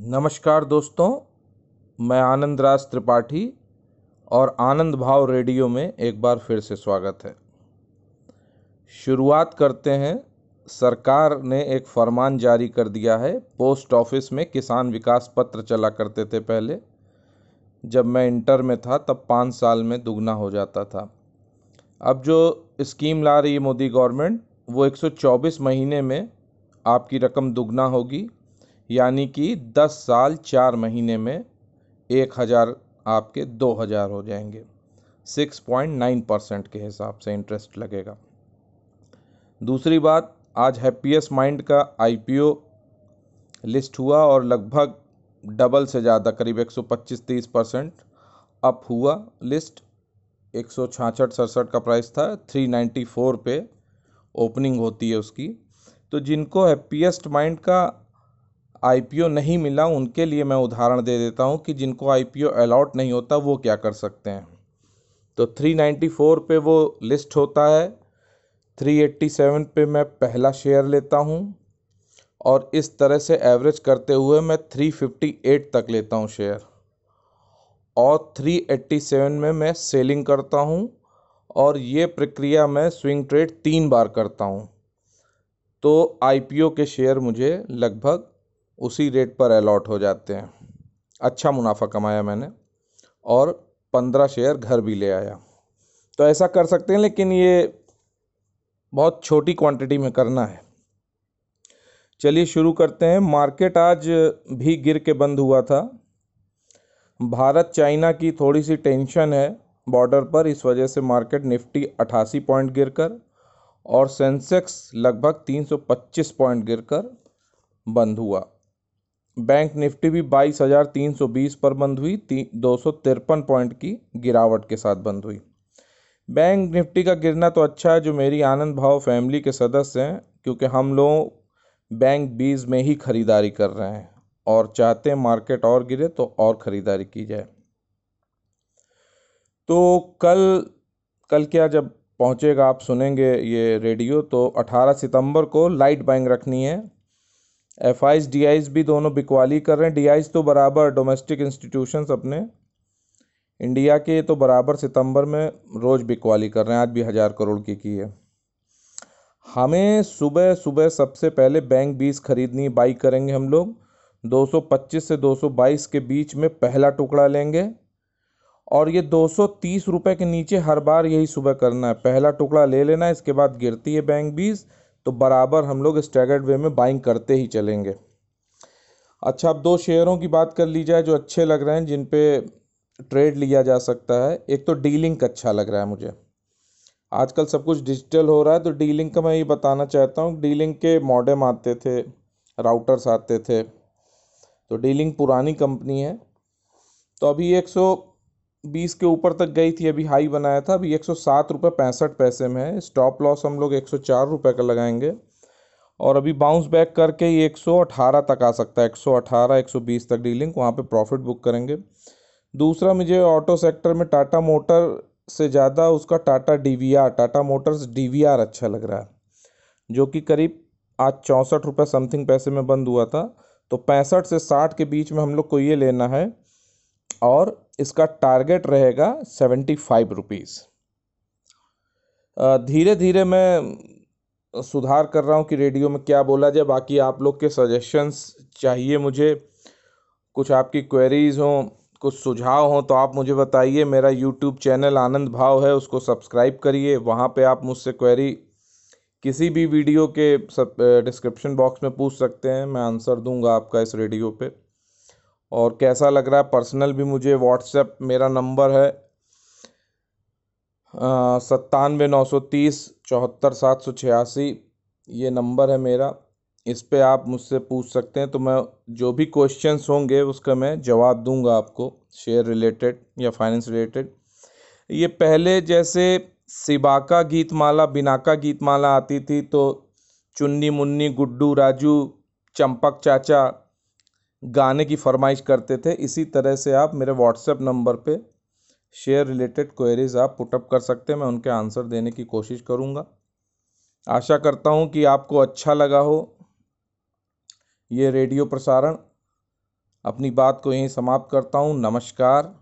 नमस्कार दोस्तों, मैं आनंद राज त्रिपाठी और आनंद भाव रेडियो में एक बार फिर से स्वागत है। शुरुआत करते हैं। सरकार ने एक फरमान जारी कर दिया है। पोस्ट ऑफ़िस में किसान विकास पत्र चला करते थे पहले। जब मैं इंटर में था, तब पाँच साल में दुगना हो जाता था। अब जो स्कीम ला रही है मोदी गवर्नमेंट, वो 124 महीने में आपकी रकम दुगना होगी। यानी कि दस साल चार महीने में एक हज़ार आपके दो हज़ार हो जाएँगे। सिक्स पॉइंट नाइन परसेंट के हिसाब से इंटरेस्ट लगेगा। दूसरी बात, आज हैप्पीएस्ट माइंड का आईपीओ लिस्ट हुआ और लगभग डबल से ज़्यादा, करीब एक सौ पच्चीस तीस परसेंट अप हुआ लिस्ट। एक सौ छाछठ सड़सठ का प्राइस था, थ्री नाइन्टी फोर पे ओपनिंग होती है उसकी। तो जिनको हैप्पीएस्ट माइंड का आईपीओ नहीं मिला, उनके लिए मैं उदाहरण दे देता हूँ कि जिनको आईपीओ अलॉट नहीं होता, वो क्या कर सकते हैं। तो 394 पे वो लिस्ट होता है 387 पे मैं पहला शेयर लेता हूँ, और इस तरह से एवरेज करते हुए मैं 358 तक लेता हूँ शेयर और 387 में मैं सेलिंग करता हूँ, और ये प्रक्रिया मैं स्विंग ट्रेड तीन बार करता हूँ। तो आईपीओ के शेयर मुझे लगभग उसी रेट पर अलॉट हो जाते हैं। अच्छा मुनाफा कमाया मैंने और पंद्रह शेयर घर भी ले आया। तो ऐसा कर सकते हैं, लेकिन ये बहुत छोटी क्वांटिटी में करना है। चलिए शुरू करते हैं। मार्केट आज भी गिर के बंद हुआ था। भारत चाइना की थोड़ी सी टेंशन है बॉर्डर पर, इस वजह से मार्केट निफ्टी अठासी पॉइंट गिरकर और सेंसेक्स लगभग 325 पॉइंट गिरकर बंद हुआ। बैंक निफ्टी भी बाईस हज़ार तीन सौ बीस पर बंद हुई दो सौ तिरपन पॉइंट की गिरावट के साथ बंद हुई। बैंक निफ्टी का गिरना तो अच्छा है, जो मेरी आनंद भाव फैमिली के सदस्य हैं, क्योंकि हम लोग बैंक बीज में ही ख़रीदारी कर रहे हैं, और चाहते हैं मार्केट और गिरे तो और ख़रीदारी की जाए। तो कल कल क्या जब पहुंचेगा, आप सुनेंगे ये रेडियो तो 18 सितंबर को लाइट बैंक रखनी है एफ़ आईज डी आईज भी दोनों बिकवाली कर रहे हैं। डी आईज तो बराबर डोमेस्टिक इंस्टीट्यूशंस अपने। इंडिया के तो बराबर सितंबर में रोज़ बिकवाली कर रहे हैं। आज भी हज़ार करोड़ की की है। हमें सुबह सुबह सबसे पहले बैंक बीस खरीदनी बाई करेंगे हम लोग। 225 से 222 के बीच में पहला टुकड़ा लेंगे। और ये 230 रुपए के नीचे हर बार यही सुबह करना है। पहला टुकड़ा ले लेना है, इसके बाद गिरती है बैंक बीस। तो बराबर हम लोग स्टैगर्ड वे में बाइंग करते ही चलेंगे। अच्छा अब दो शेयरों की बात कर ली जाए जो अच्छे लग रहे हैं, जिन पे ट्रेड लिया जा सकता है। एक तो डीलिंग अच्छा लग रहा है मुझे। आजकल सब कुछ डिजिटल हो रहा है तो डीलिंग का मैं ये बताना चाहता हूँ डीलिंग के मॉडेम आते थे राउटर्स आते थे तो डीलिंग पुरानी कंपनी है। तो अभी एक सौ बीस के ऊपर तक गई थी, अभी हाई बनाया था। अभी एक सौ सात रुपये पैंसठ पैसे में है। स्टॉप लॉस हम लोग एक सौ चार रुपये का लगाएँगे। और अभी बाउंस बैक करके ये एक सौ अठारह तक आ सकता है। एक सौ अठारह, एक सौ बीस तक डीलिंग वहाँ पे प्रॉफिट बुक करेंगे। दूसरा मुझे ऑटो सेक्टर में टाटा मोटर से ज़्यादा उसका Tata D V R Tata motors D V R अच्छा लग रहा है। जो कि करीब आज चौंसठ रुपये समथिंग पैसे में बंद हुआ था। तो पैंसठ से साठ के बीच में हम लोग को ये लेना है। और इसका टारगेट रहेगा सेवेंटी फाइव रुपीज़ धीरे धीरे मैं सुधार कर रहा हूँ कि रेडियो में क्या बोला जाए, बाकी आप लोग के सजेशंस चाहिए मुझे। कुछ आपकी क्वेरीज़ हों, कुछ सुझाव हों तो आप मुझे बताइए। मेरा यूट्यूब चैनल आनंद भाव है, उसको सब्सक्राइब करिए। वहाँ पे आप मुझसे क्वेरी किसी भी वीडियो के सब डिस्क्रिप्शन बॉक्स में पूछ सकते हैं। मैं आंसर दूँगा आपका इस रेडियो पे। और कैसा लग रहा है? पर्सनल भी मुझे व्हाट्सएप मेरा नंबर है सत्तानवे नौ सौ तीस चौहत्तर सात सौ छियासी, ये नंबर है मेरा। इस पर आप मुझसे पूछ सकते हैं तो मैं जो भी क्वेश्चंस होंगे उसका मैं जवाब दूँगा आपको शेयर रिलेटेड या फाइनेंस रिलेटेड ये पहले जैसे सिबाका गीतमाला, बिनाका गीतमाला आती थी तो चुन्नी मुन्नी, गुड्डू, राजू, चंपक चाचा गाने की फरमाइश करते थे। इसी तरह से आप मेरे व्हाट्सएप नंबर पे शेयर रिलेटेड क्वेरीज आप पुटअप कर सकते हैं। मैं उनके आंसर देने की कोशिश करूँगा। आशा करता हूँ कि आपको अच्छा लगा हो ये रेडियो प्रसारण। अपनी बात को यहीं समाप्त करता हूँ। नमस्कार।